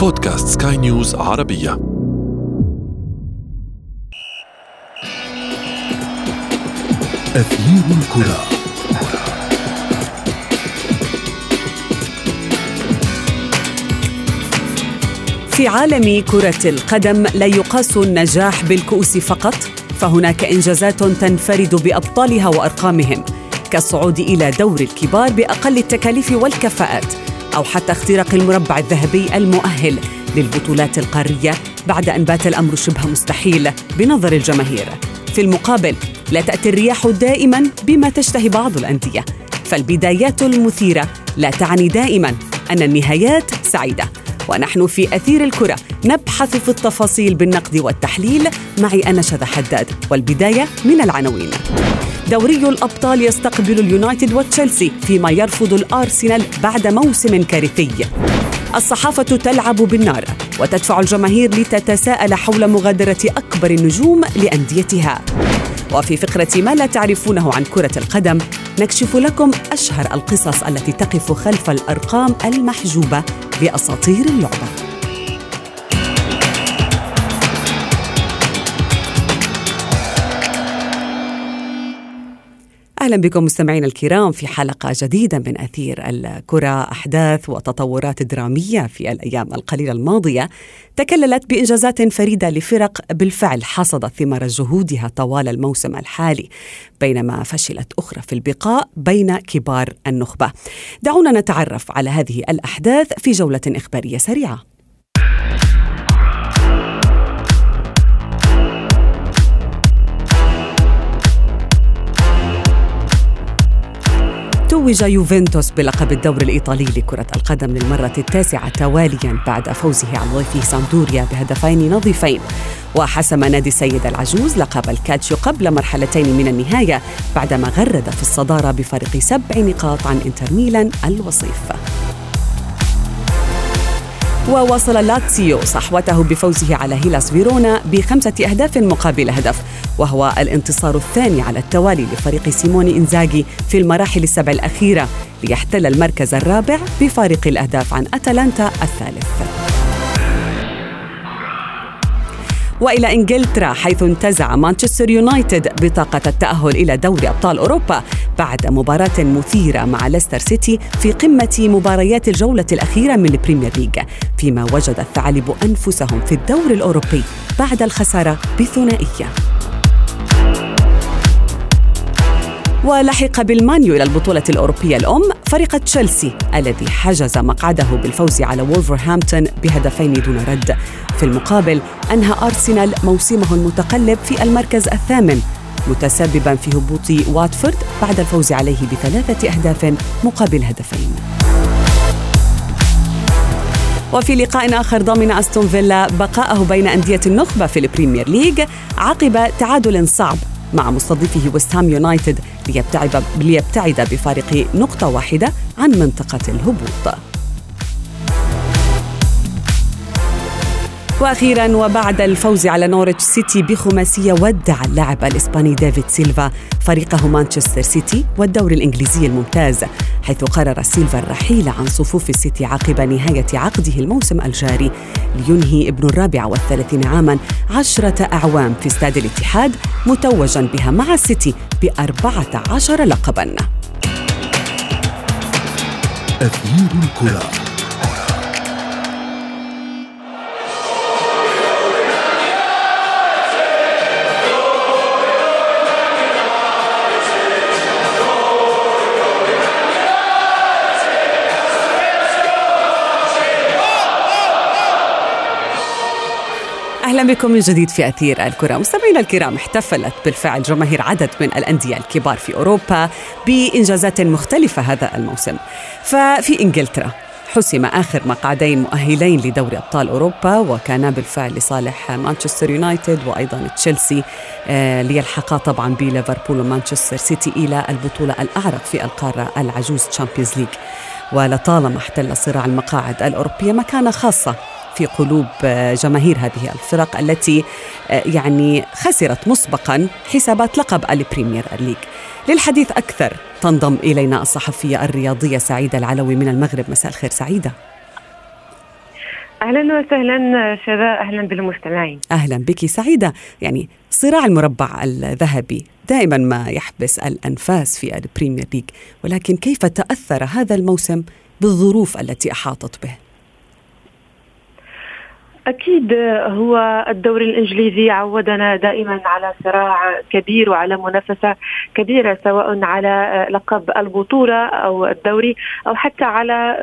بودكاست سكاي نيوز عربية. أثير الكرة. في عالم كرة القدم لا يقاس النجاح بالكؤوس فقط فهناك إنجازات تنفرد بأبطالها وأرقامهم كالصعود إلى دور الكبار بأقل التكاليف والكفاءات. أو حتى اختراق المربع الذهبي المؤهل للبطولات القارية بعد أن بات الأمر شبه مستحيل بنظر الجماهير. في المقابل لا تأتي الرياح دائما بما تشتهي بعض الأندية فالبدايات المثيرة لا تعني دائما أن النهايات سعيدة. ونحن في أثير الكرة. نبحث في التفاصيل بالنقد والتحليل. معي أنا شذى حداد والبداية من العناوين. دوري الأبطال يستقبل اليونايتد وتشيلسي فيما يرفض الأرسنال بعد موسم كارثي. الصحافة تلعب بالنار وتدفع الجماهير لتتساءل حول مغادرة أكبر النجوم لأنديتها. وفي فقرة ما لا تعرفونه عن كرة القدم نكشف لكم أشهر القصص التي تقف خلف الأرقام المحجوبة لأساطير اللعبة. أهلا بكم مستمعينا الكرام في حلقة جديدة من أثير الكرة أحداث وتطورات درامية في الأيام القليلة الماضية تكللت بإنجازات فريدة لفرق بالفعل حصدت ثمار جهودها طوال الموسم الحالي بينما فشلت أخرى في البقاء بين كبار النخبة. دعونا نتعرف على هذه الأحداث في جولة إخبارية سريعة. توج يوفنتوس بلقب الدوري الإيطالي لكرة القدم للمرة التاسعة تواليا بعد فوزه على ضيفه سامدوريا بهدفين نظيفين. وحسم نادي السيد العجوز لقب الكالتشيو قبل مرحلتين من النهاية بعدما غرد في الصدارة بفارق سبع نقاط عن إنتر ميلان الوصيف. وواصل لاتسيو صحوته بفوزه على هيلاس فيرونا بخمسة أهداف مقابل هدف وهو الانتصار الثاني على التوالي لفريق سيموني إنزاغي في المراحل السبع الأخيرة ليحتل المركز الرابع بفارق الأهداف عن أتلانتا الثالث. وإلى إنجلترا حيث انتزع مانشستر يونايتد بطاقة التأهل إلى دوري أبطال أوروبا بعد مباراة مثيرة مع ليستر سيتي في قمة مباريات الجولة الأخيرة من البريمير ليج فيما وجد الثعالب أنفسهم في الدور الأوروبي بعد الخسارة بثنائية. ولحق بالمان يو إلى البطولة الأوروبية الأم فريق تشيلسي الذي حجز مقعده بالفوز على وولفرهامبتون بهدفين دون رد. في المقابل أنهى أرسنال موسمه المتقلب في المركز الثامن متسببا في هبوط واتفورد بعد الفوز عليه بثلاثة أهداف مقابل هدفين. وفي لقاء آخر ضمن أستون فيلا بقاءه بين أندية النخبة في البريمير ليج عقب تعادل صعب مع مستضيفه ويست هام يونايتد ليبتعد بفارق نقطة واحدة عن منطقة الهبوط. وأخيرا وبعد الفوز على نورتش سيتي بخماسية ودع اللاعب الإسباني ديفيد سيلفا فريقه مانشستر سيتي والدوري الإنجليزي الممتاز حيث قرر سيلفا الرحيل عن صفوف السيتي عقب نهاية عقده الموسم الجاري لينهي ابن الرابع والثلاثين عاما عشرة أعوام في استاد الاتحاد متوجا بها مع السيتي بأربعة عشر لقبا. أثير الكرة. أهلا بكم من جديد في أثير الكرة. مستمعينا الكرام احتفلت بالفعل جماهير عدد من الأندية الكبار في أوروبا بإنجازات مختلفة هذا الموسم. ففي إنجلترا حسم آخر مقعدين مؤهلين لدوري أبطال أوروبا وكانا بالفعل لصالح مانشستر يونايتد وأيضا تشيلسي آه، ليلحقا طبعا بليفربول ومانشستر سيتي إلى البطولة الأعرق في القارة العجوز تشامبيونز ليج. ولطالما احتل صراع المقاعد الأوروبية مكانة خاصة في قلوب آه، جماهير هذه الفرق التي آه، يعني خسرت مسبقا حسابات لقب البريمير ليج. للحديث أكثر تنضم إلينا الصحفية الرياضية سعيدة العلوي من المغرب. مساء الخير سعيدة. أهلا وسهلا شذا. أهلا بالمستمعين. أهلا بك سعيدة. يعني صراع المربع الذهبي دائما ما يحبس الأنفاس في البريمير ليج ولكن كيف تأثر هذا الموسم بالظروف التي أحاطت به؟ أكيد هو الدوري الإنجليزي عودنا دائما على صراع كبير وعلى منافسة كبيرة سواء على لقب البطولة أو الدوري أو حتى على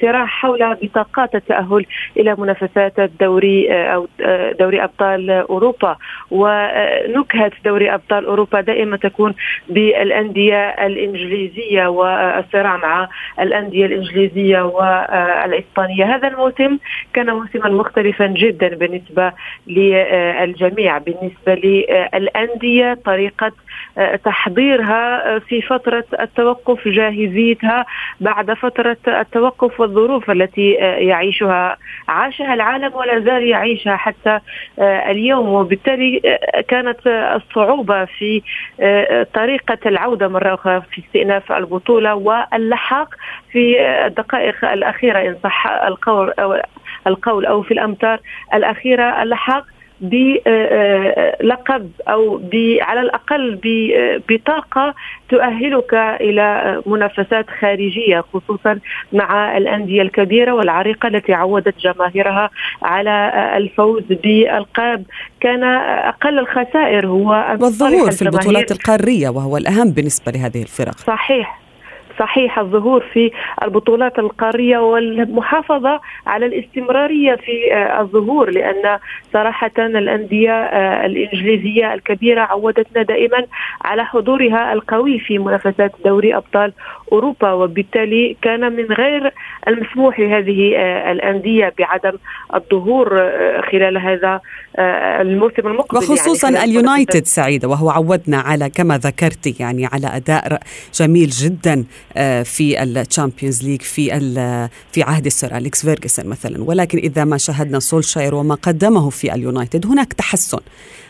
صراع حول بطاقات التأهل إلى منافسات الدوري أو دوري أبطال أوروبا. ونكهة دوري أبطال أوروبا دائما تكون بالأندية الإنجليزية والصراع مع الأندية الإنجليزية والإسبانية. هذا الموسم كان موسما مختلفا جدا بالنسبة للجميع بالنسبة للأندية طريقة تحضيرها في فترة التوقف جاهزيتها بعد فترة التوقف والظروف التي يعيشها عاشها العالم ولا زال يعيشها حتى اليوم. وبالتالي كانت الصعوبة في طريقة العودة مرة أخرى في استئناف البطولة واللحاق في الدقائق الأخيرة إن صح القول القول أو في الأمتار الأخيرة اللحاق بلقب أو على الأقل ببطاقه تؤهلك إلى منافسات خارجية خصوصا مع الأندية الكبيرة والعريقة التي عودت جماهيرها على الفوز بالقاب. كان أقل الخسائر هو والظهور في البطولات القارية وهو الأهم بالنسبة لهذه الفرق. صحيح. صحيح الظهور في البطولات القارية والمحافظة على الاستمرارية في آه، الظهور لأن صراحة الأندية آه، الإنجليزية الكبيرة عودتنا دائما على حضورها القوي في منافسات دوري أبطال أوروبا وبالتالي كان من غير المسموح لهذه آه، الأندية بعدم الظهور خلال هذا الموسم المقبل وخصوصا يعني اليونايتد سعيدة وهو عودنا على كما ذكرتي يعني على أداء جميل جدا آه، في الشامبيونز ليج في في عهد السر أليكس فيرجسون مثلا. ولكن إذا ما شاهدنا سولشاير وما قدمه في اليونايتد هناك تحسن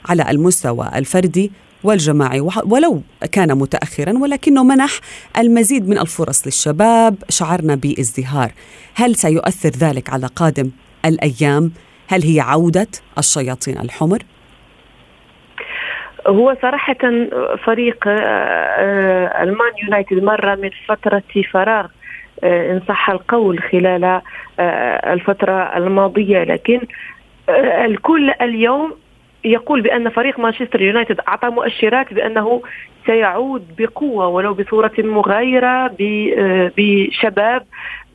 على المستوى الفردي والجماعي. ولو كان متاخرا ولكنه منح المزيد من الفرص للشباب شعرنا بازدهار. هل سيؤثر ذلك على قادم الأيام؟ هل هي عودة الشياطين الحمر؟ هو صراحة فريق آه، آه، المان يونايتد مر من فترة فراغ آه، إن صح القول خلال الفترة الماضية لكن الكل اليوم يقول بأن فريق مانشستر يونايتد أعطى مؤشرات بأنه سيعود بقوة ولو بصورة مغايرة بشباب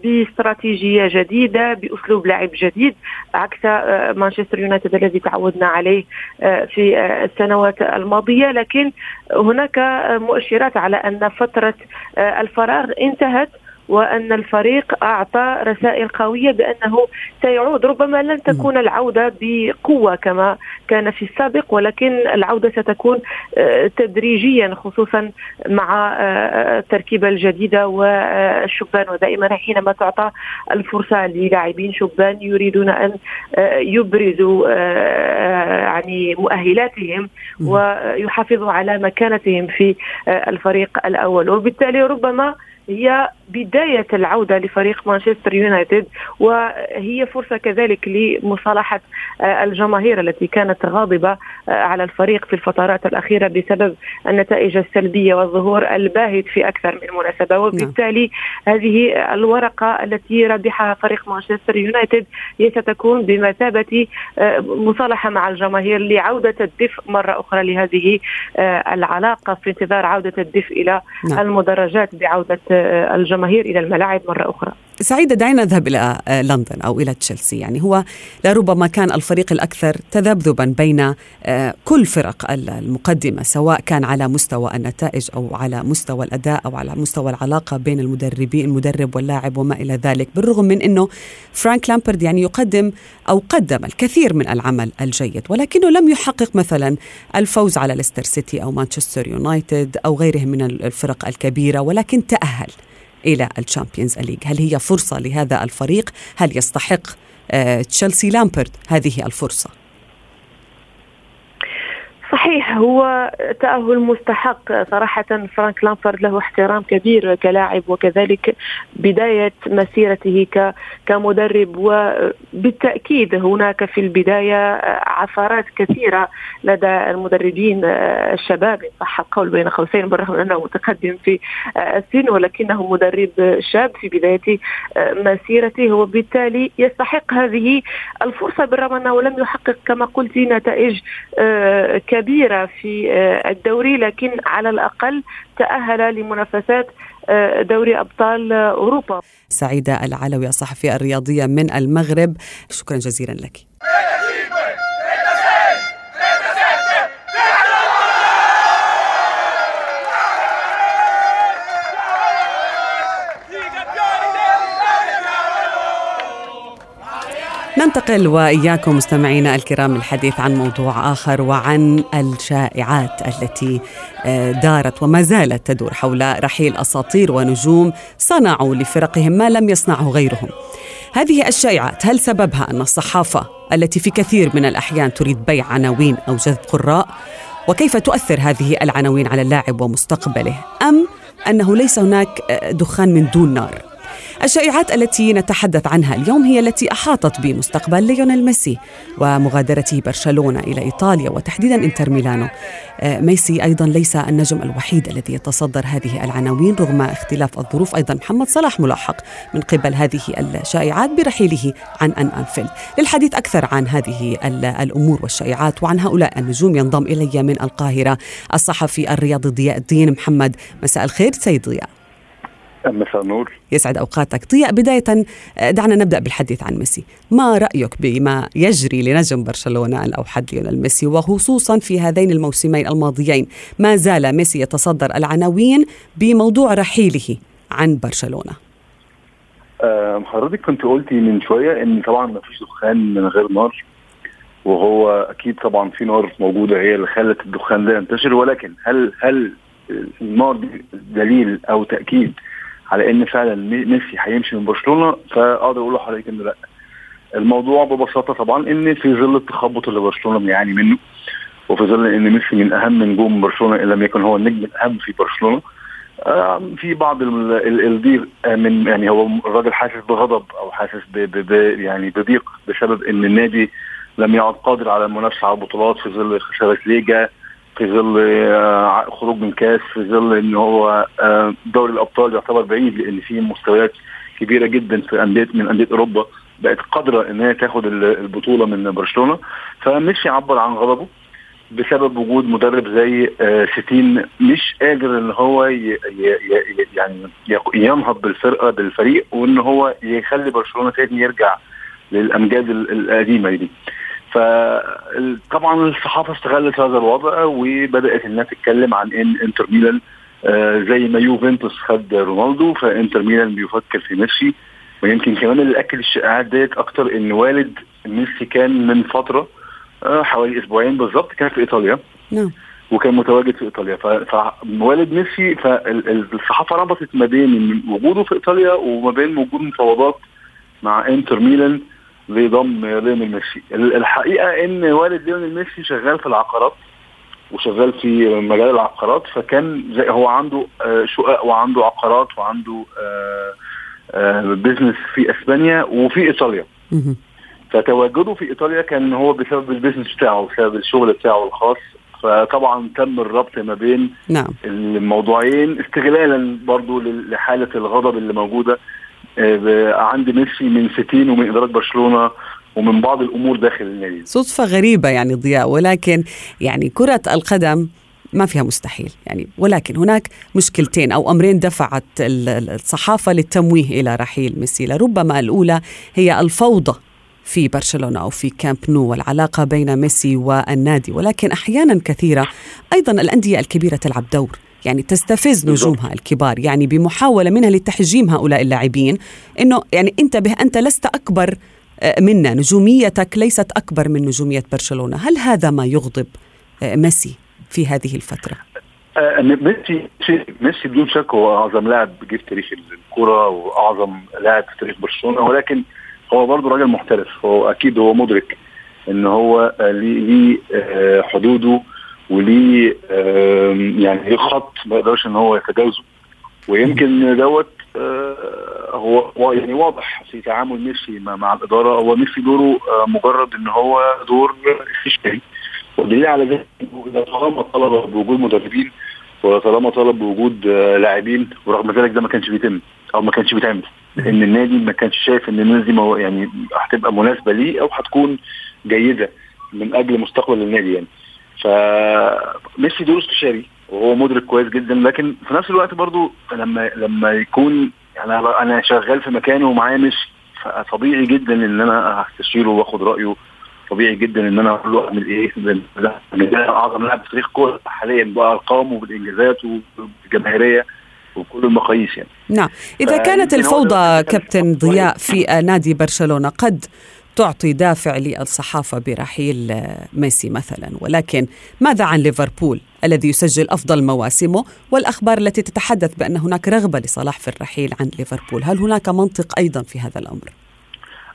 باستراتيجية جديدة بأسلوب لعب جديد عكس آه، مانشستر يونايتد الذي تعودنا عليه آه، في آه، السنوات الماضية. لكن هناك مؤشرات على أن فترة الفراغ انتهت. وأن الفريق أعطى رسائل قوية بأنه سيعود ربما لن تكون العودة بقوة كما كان في السابق ولكن العودة ستكون آه، تدريجيا خصوصا مع آه، التركيبة الجديدة والشبان. ودائما حينما تعطى الفرصة للاعبين شبان يريدون أن آه، يبرزوا يعني مؤهلاتهم ويحافظوا على مكانتهم في الفريق الأول. وبالتالي ربما هي بداية العودة لفريق مانشستر يونايتد وهي فرصة كذلك لمصالحة آه، الجماهير التي كانت غاضبة آه، على الفريق في الفترات الأخيرة بسبب النتائج السلبية والظهور الباهت في أكثر من مناسبة نعم. وبالتالي هذه الورقة التي ربحها فريق مانشستر يونايتد هي ستكون بمثابة آه، مصالحة مع الجماهير لعودة الدفء مرة أخرى لهذه العلاقة في انتظار عودة الدفء إلى نعم. المدرجات بعودة الجماهير إلى الملاعب مرة أخرى. سعيدة دعينا نذهب إلى آه، لندن أو إلى تشيلسي، يعني هو لربما كان الفريق الأكثر تذبذبا بين آه، كل فرق المقدمة سواء كان على مستوى النتائج أو على مستوى الأداء أو على مستوى العلاقة بين المدربين المدرب واللاعب وما إلى ذلك، بالرغم من إنه فرانك لامبارد يعني يقدم أو قدم الكثير من العمل الجيد، ولكنه لم يحقق مثلا الفوز على ليستر سيتي أو مانشستر يونايتد أو غيرهم من الفرق الكبيرة ولكن تأهل. إلى الشامبيونز ليج. هل هي فرصة لهذا الفريق؟ هل يستحق آه، تشيلسي لامبرد هذه الفرصة؟ صحيح هو تأهل مستحق صراحة. فرانك لامفورد له احترام كبير كلاعب وكذلك بداية مسيرته كمدرب. وبالتأكيد هناك في البداية عثرات كثيرة لدى المدربين الشباب. إن صح القول بين قوسين بالرغم أنه متقدم في السن ولكنه مدرب شاب في بداية مسيرته. وبالتالي يستحق هذه الفرصة. بالرغم أنه لم يحقق كما قلت نتائج كبيرة في الدوري لكن على الأقل تأهل لمنافسات دوري أبطال أوروبا. سعيدة العلوي الصحفية الرياضية من المغرب شكرا جزيلا لك. ننتقل وإياكم مستمعينا الكرام الحديث عن موضوع آخر وعن الشائعات التي آه، دارت وما زالت تدور حول رحيل أساطير ونجوم صنعوا لفرقهم ما لم يصنعه غيرهم. هذه الشائعات هل سببها أن الصحافة التي في كثير من الأحيان تريد بيع عناوين أو جذب قراء؟ وكيف تؤثر هذه العناوين على اللاعب ومستقبله؟ أم أنه ليس هناك آه، دخان من دون نار؟ الشائعات التي نتحدث عنها اليوم هي التي أحاطت بمستقبل ليونيل ميسي ومغادرته برشلونة إلى إيطاليا وتحديدا إنتر ميلانو. آه، ميسي أيضا ليس النجم الوحيد الذي يتصدر هذه العناوين رغم اختلاف الظروف أيضا محمد صلاح ملاحق من قبل هذه الشائعات برحيله عن أنفيلد. للحديث أكثر عن هذه الأمور والشائعات وعن هؤلاء النجوم ينضم إلي من القاهرة الصحفي الرياضي ضياء الدين محمد مساء الخير سيد ضياء. مساء النور يسعد أوقاتك. ضياء بداية دعنا نبدأ بالحديث عن ميسي. ما رأيك بما يجري لنجم برشلونة الاوحد ليونيل ميسي وخصوصا في هذين الموسمين الماضيين؟ ما زال ميسي يتصدر العناوين بموضوع رحيله عن برشلونة. حضرتك كنت قلتي من شوية إن طبعا ما فيش دخان من غير نار وهو أكيد طبعا في نار موجودة هي اللي خلت الدخان ده ينتشر ولكن هل هل النار دي دليل أو تأكيد على إن فعلا ميسي هيمشي من برشلونة فأقدر أقول لحضرتك إنه لأ. الموضوع ببساطة طبعا إن في ظل التخبط اللي برشلونة بيعاني منه وفي ظل إن ميسي من أهم نجوم برشلونة إن لم يكن هو النجم الأهم في برشلونة في بعض الضيق من يعني هو الراجل حاسس بغضب أو حاسس ب ب يعني بضيق بسبب إن النادي لم يعد قادر على المنافسه على البطولات في ظل خسارة ليجا. في ظل خروج من كاس في ظل إن هو دوري الأبطال يعتبر بعيد لأن في مستويات كبيرة جدا في أندية من أندية أوروبا بقت قادرة إن هي تاخد البطولة من برشلونة فمش يعبر عن غضبه بسبب وجود مدرب زي ستين مش قادر إن هو يعني ينهض بالفرقة بالفريق وإن هو يخلي برشلونة تاني يرجع للأمجاد القديمة دي. فطبعا الصحافة استغلت هذا الوضع وبدأت إنها تتكلم عن إن إنتر ميلان آه زي ما يوفنتوس خد رونالدو فإنتر ميلان بيفكر في ميسي. ويمكن كمان اللي اكد الشائعات ديت أكتر إن والد ميسي كان من فترة آه حوالي أسبوعين بالظبط كان في إيطاليا. نعم. وكان متواجد في إيطاليا. فوالد ميسي فالصحافه ربطت ما بين وجوده في إيطاليا وما بين وجود مفاوضات مع إنتر ميلان. لضم ليونيل ميسي الحقيقة إن والد ليونيل ميسي شغال في العقارات وشغال في مجال العقارات فكان زي هو عنده شقق وعنده عقارات وعنده business في إسبانيا وفي إيطاليا. فتواجده في إيطاليا كان هو بسبب ال business بتاعه بسبب الشغل بتاعه الخاص. فطبعا تم الربط ما بين نعم. الموضوعين استغلالا برضو لحالة الغضب اللي موجودة. عند ميسي من ستين ومن إدارة برشلونة ومن بعض الأمور داخل النادي. صدفة غريبة يعني ضياء ولكن يعني كرة القدم ما فيها مستحيل يعني ولكن هناك مشكلتين أو أمرين دفعت الصحافة للتمويه إلى رحيل ميسي. لربما الأولى هي الفوضى في برشلونة أو في كامب نو والعلاقة بين ميسي والنادي ولكن أحيانا كثيرة أيضا الأندية الكبيرة تلعب دور. يعني تستفز نجومها الكبار يعني بمحاولة منها لتحجيم هؤلاء اللاعبين أنه يعني انتبه أنت لست أكبر منا نجوميتك ليست أكبر من نجومية برشلونة. هل هذا ما يغضب ميسي في هذه الفترة؟ ميسي ميسي بدون شك هو أعظم لاعب جه في تاريخ الكرة وأعظم لاعب في تاريخ برشلونة ولكن هو برضه راجل محترف. هو أكيد هو مدرك إن هو ليه حدوده وليه يعني ليه خط ما يقدرش إن هو يتجاوزه. ويمكن دوت آه، هو يعني واضح في تعامل ميسي مع, الإدارة. هو ميسي دوره آه، مجرد إن هو دور استشاري والدليل على ذلك إذا طالما طلب بوجود مدربين وطالما طلب بوجود آه، لاعبين ورغم ذلك ده ما كانش بيتم أو ما كانش بيتعمل. لأن النادي ما كانش شايف إن الناس دي مو- يعني هتبقى مناسبة ليه أو هتكون جيدة من أجل مستقبل النادي يعني. فميسي دوره استشاري وهو مدرك كويس جدا لكن في نفس الوقت برضو لما لما يكون يعني أنا أنا شغال في مكانه ومعايا ميسي فطبيعي جدا إن أنا هستشيره وآخد رأيه. طبيعي جدا إن أنا أقول له أعمل إيه؟ ده أعظم لاعب في تاريخ الكورة حاليا بأرقامه بالانجازات وبالجماهيرية وكل المقاييس يعني. نعم. فيمكن كانت الفوضى كابتن ضياء في نادي برشلونة قد تعطي دافع للصحافة برحيل ميسي مثلا. ولكن ماذا عن ليفربول الذي يسجل أفضل مواسمه؟ والأخبار التي تتحدث بأن هناك رغبة لصلاح في الرحيل عن ليفربول. هل هناك منطق أيضا في هذا الأمر؟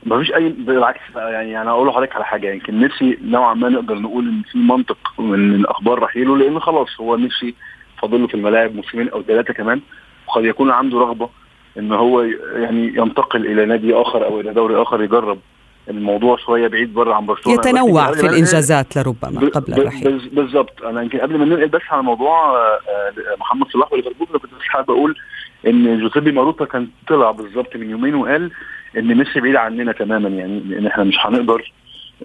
ما فيش أي بالعكس يعني أنا أقول لحضرتك على حاجة. يمكن نفسي نوعا ما نقدر نقول إن في منطق من أخبار رحيله لأن خلاص هو نفسي فاضل له في الملاعب موسمين أو ثلاثة كمان. وقد يكون عنده رغبة إن هو يعني ينتقل إلى نادي آخر أو إلى دوري آخر يجرب الموضوع شوية بعيد بره عن برشلونة. يتنوع في الإنجازات لربما قبل الرحيل. بالظبط. أنا يمكن قبل ما ننقل بس على موضوع آه، آه، محمد صلاح وليفربول كنت بس حابب أقول إن جوزيبي ماروتا كان طلع بالظبط من يومين وقال إن ميسي بعيد عننا تماما. يعني لأن إحنا مش هنقدر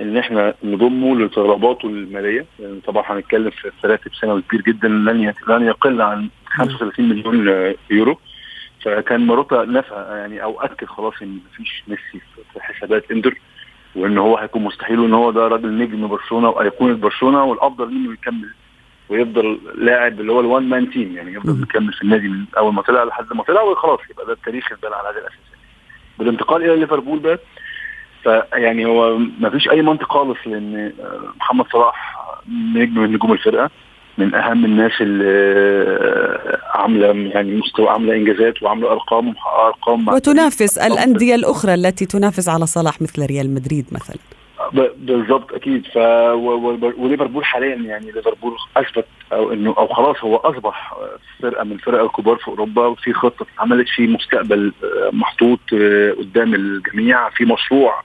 إن إحنا نضمه لطلباته المالية. يعني طبعا هنتكلم في راتب سنوي كبير جدا لن لن يقل عن 35 مليون آه، يورو. فكان ماروتا نفى يعني أو أكد خلاص إن مفيش ميسي في- في حسابات إنتر. وإن هو هيكون مستحيل وان هو ده راجل نجم برشلونة وايقونه برشلونة والأفضل منه يكمل ويفضل لاعب اللي هو ال one man team يعني يفضل. مكمل في النادي من أول ما طلع لحد ما طلع وخلاص يبقى ده التاريخ يتبنى على هذا الأساس بالانتقال إلى ليفربول بقى فيعني هو ما فيش أي منطق خالص لأن آه، محمد صلاح نجم من نجوم الفرقة من أهم الناس اللي عاملة يعني مستوى عاملة إنجازات وعاملة أرقام أرقام وتنافس الأندية الأخرى التي تنافس على صلاح مثل ريال مدريد مثلا. بالظبط أكيد. ف وليفربول حاليا يعني ليفربول أثبت أو انه أو خلاص هو أصبح فرقة من الفرق الكبار في أوروبا في خطة اتعملت في مستقبل آه، محطوط آه، قدام الجميع في مشروع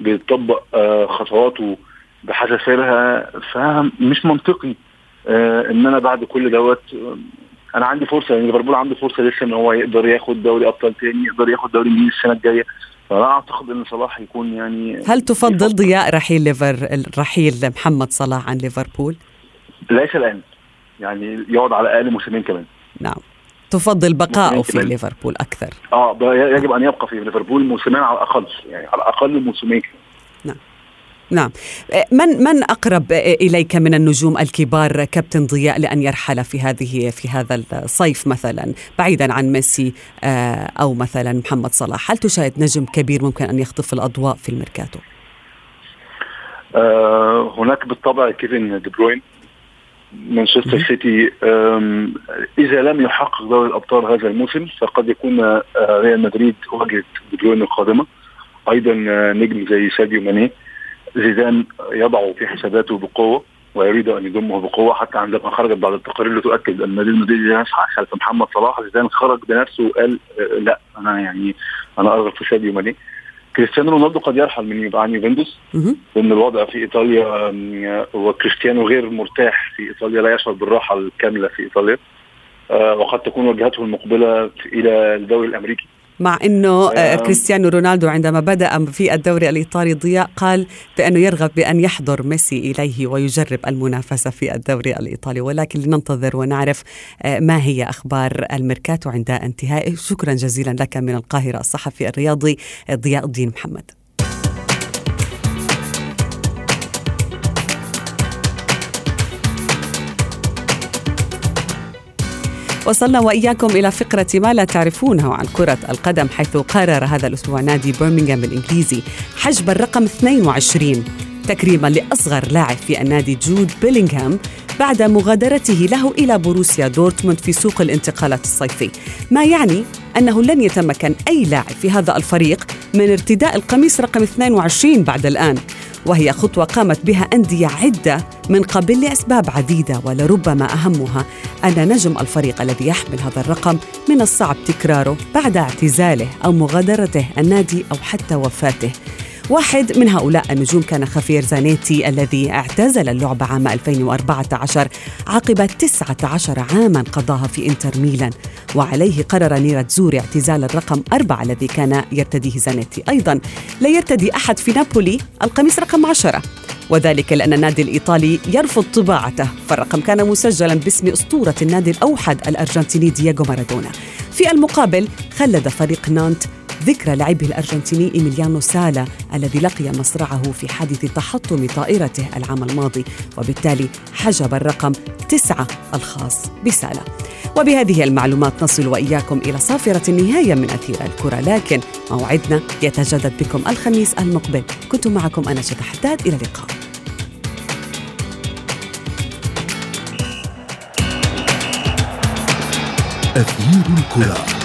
بيطبق آه، خطواته بحذافيرها فمش منطقي. إن أنا بعد كل دوت آه، أنا عندي فرصة يعني ليفربول عنده فرصة لسه إن هو يقدر ياخد دوري أبطال تاني يقدر ياخد دوري إنجليزي السنة الجاية. فلا أعتقد إن صلاح يكون يعني هل تفضل ضياء رحيل ليفر رحيل محمد صلاح عن ليفربول؟ ليس الآن. يعني يقعد على الأقل موسمين كمان. نعم. تفضل بقائه في. ليفربول أكثر. آه يجب أن يبقى في ليفربول موسمين على الأقل يعني على الأقل موسمين نعم. من من أقرب إليك من النجوم الكبار كابتن ضياء لأن يرحل في هذه في هذا الصيف مثلا بعيدا عن ميسي آه، أو مثلا محمد صلاح. هل تشاهد نجم كبير ممكن أن يخطف الأضواء في الميركاتو؟ هناك بالطبع كيفن دي بروين مانشستر سيتي. إذا لم يحقق دوري الأبطال هذا الموسم فقد يكون ريال مدريد واجهة دي بروين القادمة. أيضا نجم زي ساديو ماني. زيدان يضعه في حساباته بقوة ويريد أن يضمه بقوة حتى عندما خرجت بعض التقارير اللي تؤكد ان نادي المدريد يسعى خلف محمد صلاح. زيدان خرج بنفسه وقال آه، لا أنا يعني أنا ارغب في ساديو ماني كريستيانو رونالدو قد يرحل من عن يوفنتوس. لأن الوضع في إيطاليا وكريستيانو غير مرتاح في إيطاليا لا يشعر بالراحة الكاملة في إيطاليا. آه، وقد تكون وجهته المقبلة إلى الدوري الأمريكي. مع إنه آه،. كريستيانو رونالدو عندما بدأ في الدوري الإيطالي ضياء قال بأنه يرغب بأن يحضر ميسي إليه ويجرب المنافسة في الدوري الإيطالي. ولكن لننتظر ونعرف آه، ما هي أخبار الميركاتو عند انتهائه. شكرا جزيلا لك من القاهرة الصحفي الرياضي آه، ضياء الدين محمد. وصلنا وإياكم إلى فقرة ما لا تعرفونه عن كرة القدم حيث قرر هذا الأسبوع نادي برمنغهام الانجليزي حجب الرقم 22 تكريما لأصغر لاعب في النادي جود بيلينغهام بعد مغادرته له إلى بوروسيا دورتموند في سوق الانتقالات الصيفي، ما يعني أنه لن يتمكن أي لاعب في هذا الفريق من ارتداء القميص رقم 22 بعد الآن. وهي خطوة قامت بها أندية عدة من قبل لأسباب عديدة ولربما أهمها. أن نجم الفريق الذي يحمل هذا الرقم من الصعب تكراره بعد اعتزاله أو مغادرته النادي أو حتى وفاته. واحد من هؤلاء النجوم كان خفير زانيتي الذي اعتزل اللعبة عام 2014 عقب 19 عاما قضاها في إنتر ميلان. وعليه قرر نيرة زوري اعتزال الرقم أربعة الذي كان يرتديه زانيتي. أيضا لا يرتدي أحد في نابولي القميص رقم عشرة. وذلك لأن النادي الإيطالي يرفض طباعته. فالرقم كان مسجلا باسم أسطورة النادي الأوحد الأرجنتيني دييغو مارادونا. في المقابل خلد فريق نانت ذكرى لاعبه الأرجنتيني إيميليانو سالا الذي لقي مصرعه في حادث تحطم طائرته العام الماضي وبالتالي حجب الرقم تسعة الخاص بسالا. وبهذه المعلومات نصل وإياكم إلى صافرة النهاية من أثير الكرة لكن موعدنا يتجدد بكم الخميس المقبل. كنت معكم أنا شذى حداد إلى اللقاء. أثير الكرة.